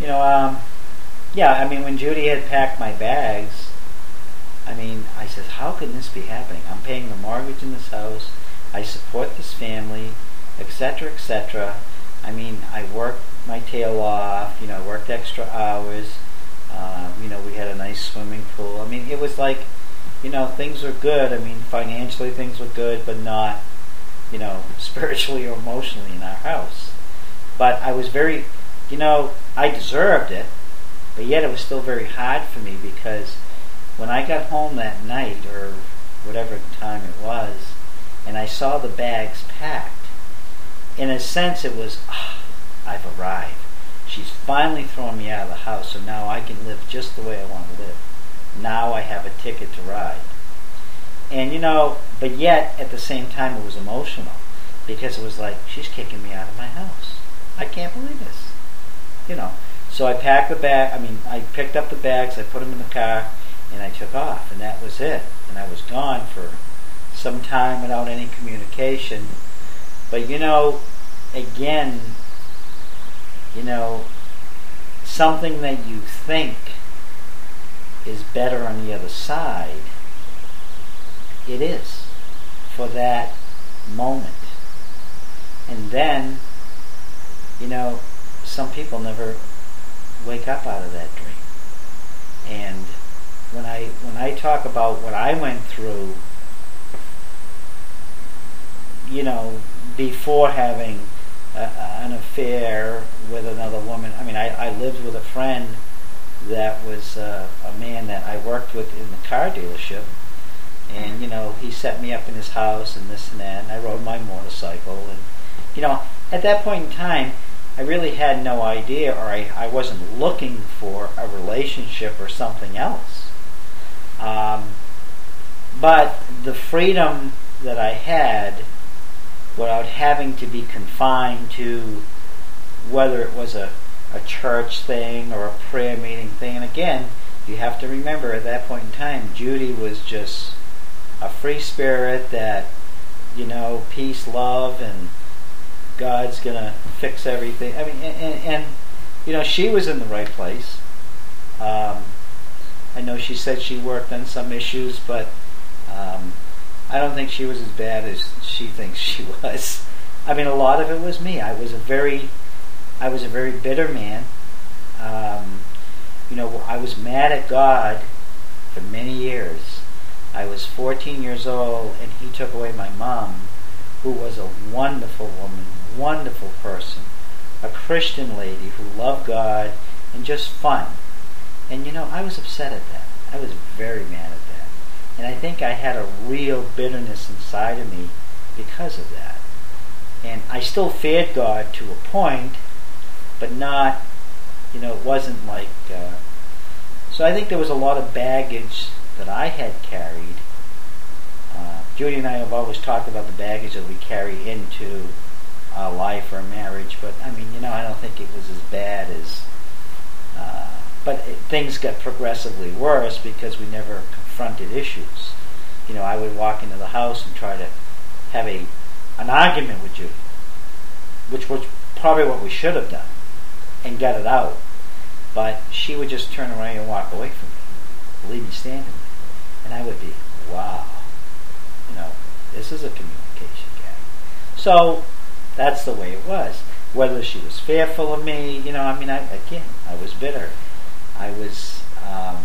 you know, um, yeah, I mean, when Judy had packed my bags, I mean, I said, how can this be happening? I'm paying the mortgage in this house. I support this family, etc., etc. I mean, I worked my tail off. You know, I worked extra hours. Um, you know, we had a nice swimming pool. I mean, it was like, you know, things were good. I mean, financially things were good, but not, you know, spiritually or emotionally in our house. But I was very, you know, I deserved it, but yet it was still very hard for me because when I got home that night or whatever time it was, and I saw the bags packed, in a sense it was, oh, I've arrived. She's finally thrown me out of the house, so now I can live just the way I want to live. Now I have a ticket to ride. And you know, but yet at the same time it was emotional because it was like, she's kicking me out of my house. I can't believe this. You know. So I packed the bag, I mean, I picked up the bags, I put them in the car, and I took off, and that was it. And I was gone for some time without any communication. But you know, again, you know, something that you think is better on the other side, it is for that moment. And then, you know, some people never wake up out of that dream. And when I when I talk about what I went through, you know, before having a, an affair with another woman. I mean, I, I lived with a friend that was uh, a man that I worked with in the car dealership, and you know, he set me up in his house and this and that. And I rode my motorcycle, and you know, at that point in time, I really had no idea, or I, I wasn't looking for a relationship or something else. Um, but the freedom that I had without having to be confined to whether it was a, a church thing or a prayer meeting thing. And again, you have to remember at that point in time, Judy was just a free spirit that, you know, peace, love, and God's going to fix everything. I mean, and, and, you know, she was in the right place. Um, I know she said she worked on some issues, but um, I don't think she was as bad as she thinks she was. I mean, a lot of it was me. I was a very, I was a very bitter man. Um, you know, I was mad at God for many years. I was 14 years old, and He took away my mom, who was a wonderful woman, wonderful person, a Christian lady who loved God and just fun. And you know, I was upset at that. I was very mad at that. And I think I had a real bitterness inside of me because of that. And I still feared God to a point, but not, you know, it wasn't like. Uh, so I think there was a lot of baggage that I had carried. Uh, Judy and I have always talked about the baggage that we carry into our life or marriage, but I mean, you know, I don't think it was as bad as. Uh, but it, things got progressively worse because we never confronted issues. You know, I would walk into the house and try to have a an argument with Judy, which was probably what we should have done, and get it out. But she would just turn around and walk away from me, leave me standing and I would be, wow, you know, this is a communication gap. So that's the way it was. Whether she was fearful of me, you know, I mean, I, again, I was bitter. I was um,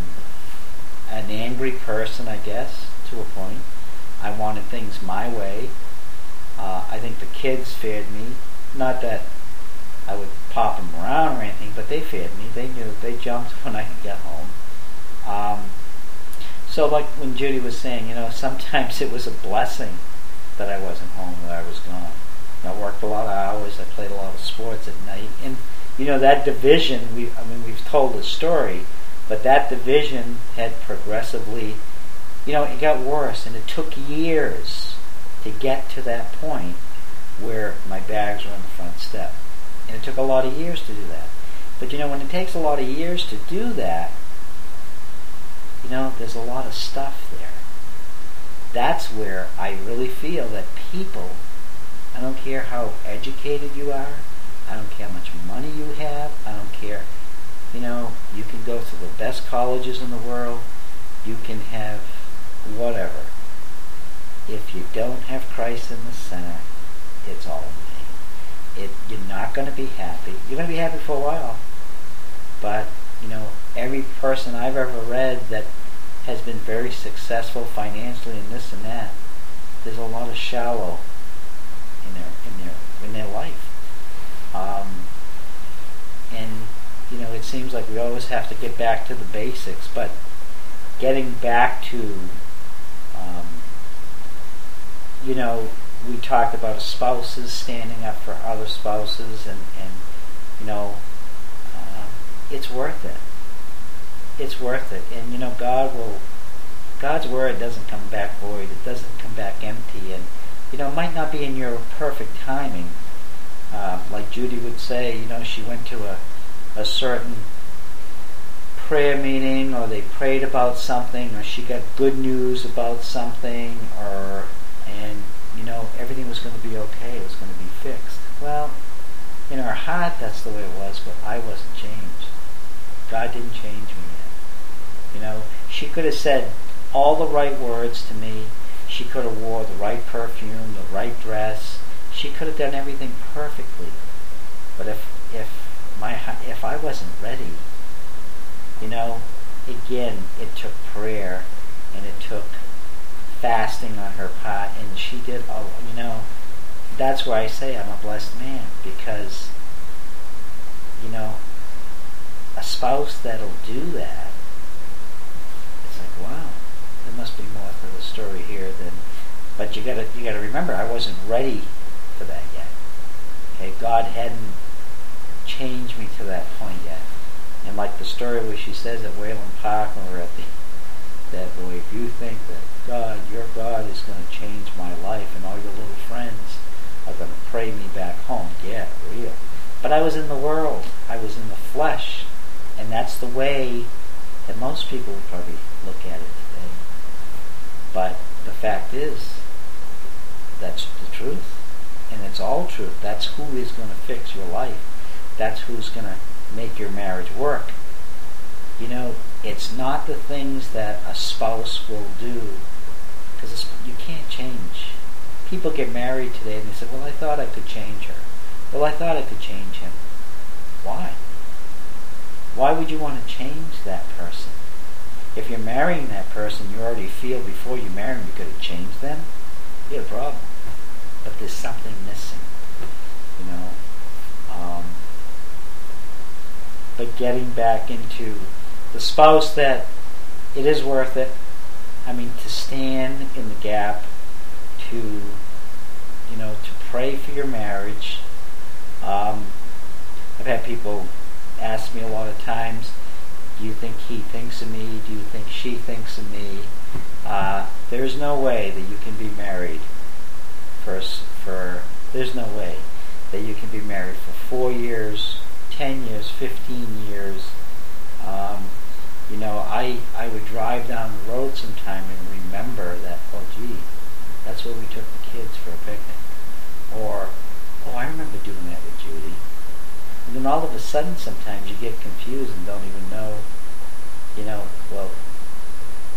an angry person, I guess, to a point. I wanted things my way. Uh, I think the kids feared me. Not that I would pop them around or anything, but they feared me. They knew. They jumped when I got home. Um, so, like when Judy was saying, you know, sometimes it was a blessing that I wasn't home, that I was gone. I worked a lot of hours. I played a lot of sports at night, and you know that division. We, I mean, we've told the story but that division had progressively, you know, it got worse, and it took years to get to that point where my bags were on the front step. And it took a lot of years to do that. But you know, when it takes a lot of years to do that, you know, there's a lot of stuff there. That's where I really feel that people, I don't care how educated you are, I don't care how much money you have, I don't care You know, you can go to the best colleges in the world. You can have whatever. If you don't have Christ in the center, it's all in vain. It, you're not going to be happy. You're going to be happy for a while. But, you know, every person I've ever read that has been very successful financially and this and that, there's a lot of shallow in their life. Um, and you know, it seems like we always have to get back to the basics, but getting back to, um, you know, we talked about spouses standing up for other spouses, and, and you know, uh, it's worth it. It's worth it, and you know, God will. God's word doesn't come back void. It doesn't come back empty, and you know, might not be in your perfect timing. Uh, like Judy would say, you know, she went to a a certain prayer meeting or they prayed about something or she got good news about something or and you know everything was going to be okay it was going to be fixed. Well in her heart that's the way it was but i wasn't changed. God didn't change me yet. You know she could have said all the right words to me she could have wore the right perfume the right dress she could have done everything perfectly but if if my if I wasn't ready, you know, again, it took prayer and it took fasting on her part, and she did. Oh, you know, that's why I say I'm a blessed man because, you know, a spouse that'll do that. It's like wow, must be more to the story here than. But you gotta you gotta remember, I wasn't ready for that yet. Okay, God hadn't changed me to that point yet. And like the story where she says at Wayland Park when we're at the that boy, if you think that God, your God is going to change my life and all your little friends are going to pray me back home, yeah, real. But I was in the world. I was in the flesh. And that's the way that most people would probably look at it fact is, that's the truth. And it's all truth. That's who is going to fix your life that's who's going to make your marriage work. You know, it's not the things that a spouse will do because you can't change. People get married today and they say, well, I thought I could change her. Well, I thought I could change him. Why? Why would you want to change that person? If you're marrying that person, you already feel before you marry them you could have changed them, you have a problem. But there's something missing. You know, um, but getting back into the spouse that it is worth it. I mean, to stand in the gap, to you know, to pray for your marriage. Um, I've had people ask me a lot of times, "Do you think he thinks of me? Do you think she thinks of me?" Uh, there's no way that you can be married for for. There's no way that you can be married for four years 10 years, 15 years, um, you know, I, I would drive down the road sometime and remember that, oh, gee, that's where we took the kids for a picnic. Or, oh, I remember doing that with Judy. And then all of a sudden, sometimes you get confused and don't even know, you know, well,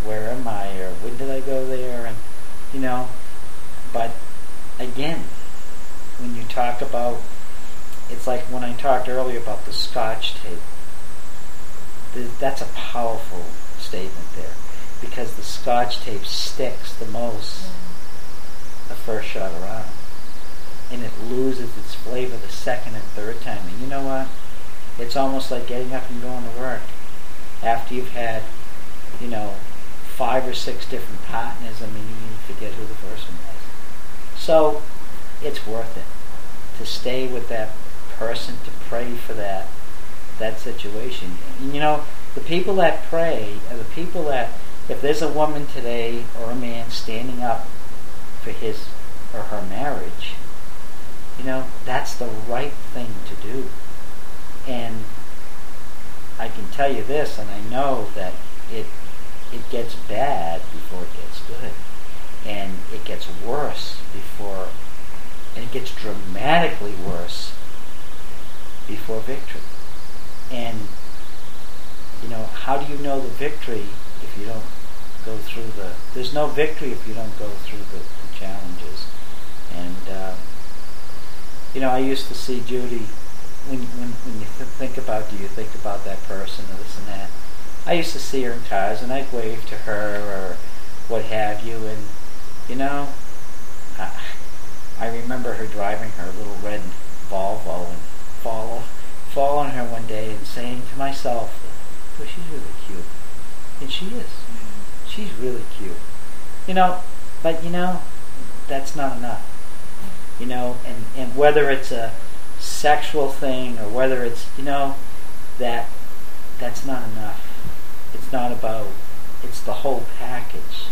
where am I? Or when did I go there? And, you know, but again, when you talk about it's like when I talked earlier about the scotch tape. That's a powerful statement there because the scotch tape sticks the most the first shot around. And it loses its flavor the second and third time. And you know what? It's almost like getting up and going to work after you've had, you know, five or six different partners. I mean, you forget who the first one was. So it's worth it to stay with that person to pray for that that situation. And, you know, the people that pray are the people that, if there's a woman today or a man standing up for his or her marriage, you know, that's the right thing to do. And I can tell you this, and I know that it it gets bad before it gets good, and it gets worse before, and it gets dramatically worse before victory. And you know, how do you know the victory if you don't go through the? There's no victory if you don't go through the, the challenges. And uh, you know, I used to see Judy. When when when you th- think about, do you think about that person or this and that? I used to see her in cars, and I'd wave to her or what have you, and you know, I, I remember her driving her little red Volvo and follow, fall on her one day and saying to myself, "Oh, she's really cute," and she is. Mm-hmm. She's really cute, you know. But you know, that's not enough. Mm-hmm. You know, and and whether it's a sexual thing or whether it's you know that that's not enough. It's not about. It's the whole package.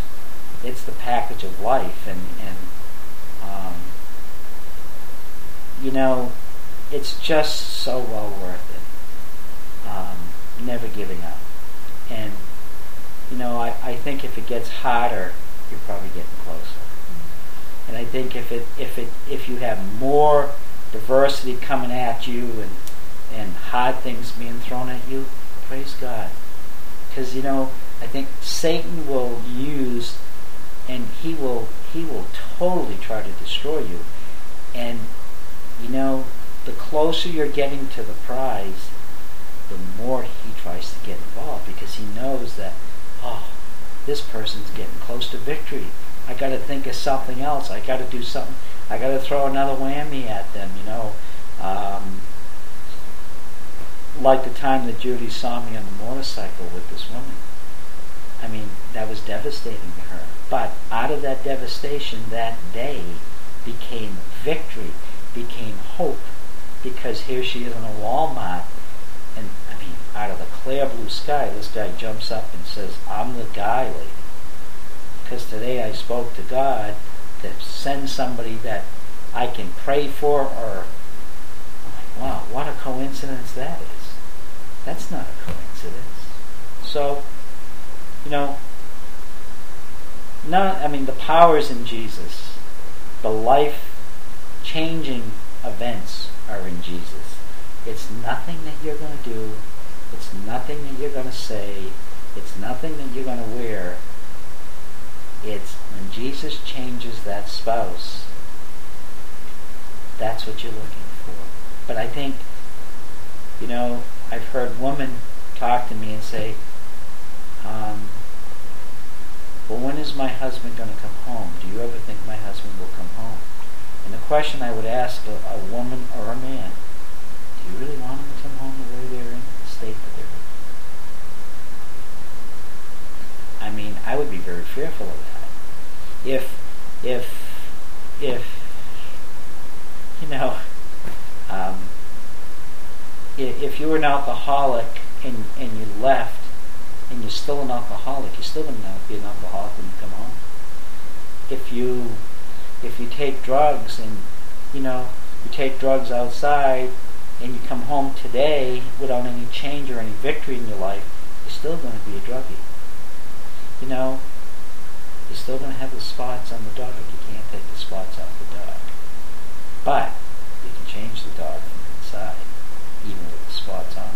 It's the package of life, and and um, you know, it's just so well worth it. Um, never giving up, and you know, I, I think if it gets hotter, you're probably getting closer. And I think if it if it if you have more diversity coming at you and and hard things being thrown at you, praise God. Because you know, I think Satan will use and he will he will totally try to destroy you. And you know, the closer you're getting to the prize, the more he tries to get involved because he knows that, oh, this person's getting close to victory. I got to think of something else. I got to do something. I got to throw another whammy at them. You know, um, like the time that Judy saw me on the motorcycle with this woman. I mean, that was devastating to her. But out of that devastation, that day became victory, became hope, because here she is in a Walmart, and I mean, out of the clear blue sky, this guy jumps up and says, "I'm the guy, lady." Because today I spoke to God to send somebody that I can pray for, or like, wow, what a coincidence that is. That's not a coincidence. So, you know, not, I mean, the power's in Jesus. The life changing events are in Jesus. It's nothing that you're going to do. It's nothing that you're going to say. It's nothing that you're going to wear. It's when Jesus changes that spouse, that's what you're looking for. But I think, you know, I've heard women talk to me and say, um, well, when is my husband going to come home? Do you ever think my husband will come home? And the question I would ask a, a woman or a man, do you really want him to come home the way they're in, the state that they're in? I mean, I would be very fearful of that. If, if, if, you know, um, if, if you were an alcoholic and, and you left and you're still an alcoholic, you're still going to be an alcoholic when you come home. If you if you take drugs and you know you take drugs outside and you come home today without any change or any victory in your life, you're still going to be a druggie. You know, you're still going to have the spots on the dog. You can't take the spots off the dog. But you can change the dog from inside, even with the spots on.